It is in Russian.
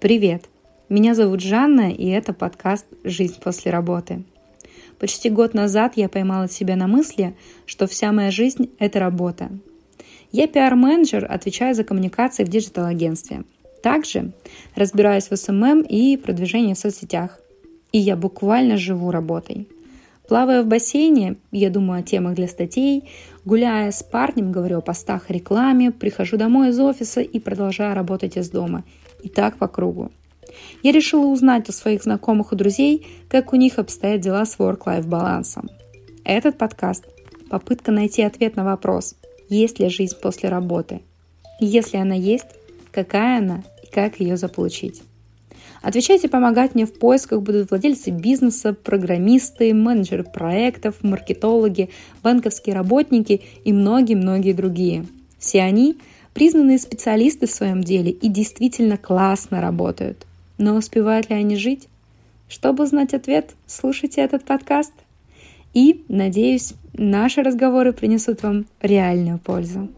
Привет! Меня зовут Жанна, и это подкаст «Жизнь после работы». Почти год назад я поймала себя на мысли, что вся моя жизнь – это работа. Я пиар-менеджер, отвечаю за коммуникации в digital -агентстве. Также разбираюсь в SMM и продвижении в соцсетях. И я буквально живу работой. Плавая в бассейне, я думаю о темах для статей, гуляя с парнем, говорю о постах и рекламе, прихожу домой из офиса и продолжаю работать из дома – и так по кругу. Я решила узнать у своих знакомых и друзей, как у них обстоят дела с work-life балансом. Этот подкаст – попытка найти ответ на вопрос, есть ли жизнь после работы. И если она есть, какая она и как ее заполучить. Отвечать и помогать мне в поисках будут владельцы бизнеса, программисты, менеджеры проектов, маркетологи, банковские работники и многие-многие другие. Все они признанные специалисты в своем деле и действительно классно работают. Но успевают ли они жить? Чтобы узнать ответ, слушайте этот подкаст. И, надеюсь, наши разговоры принесут вам реальную пользу.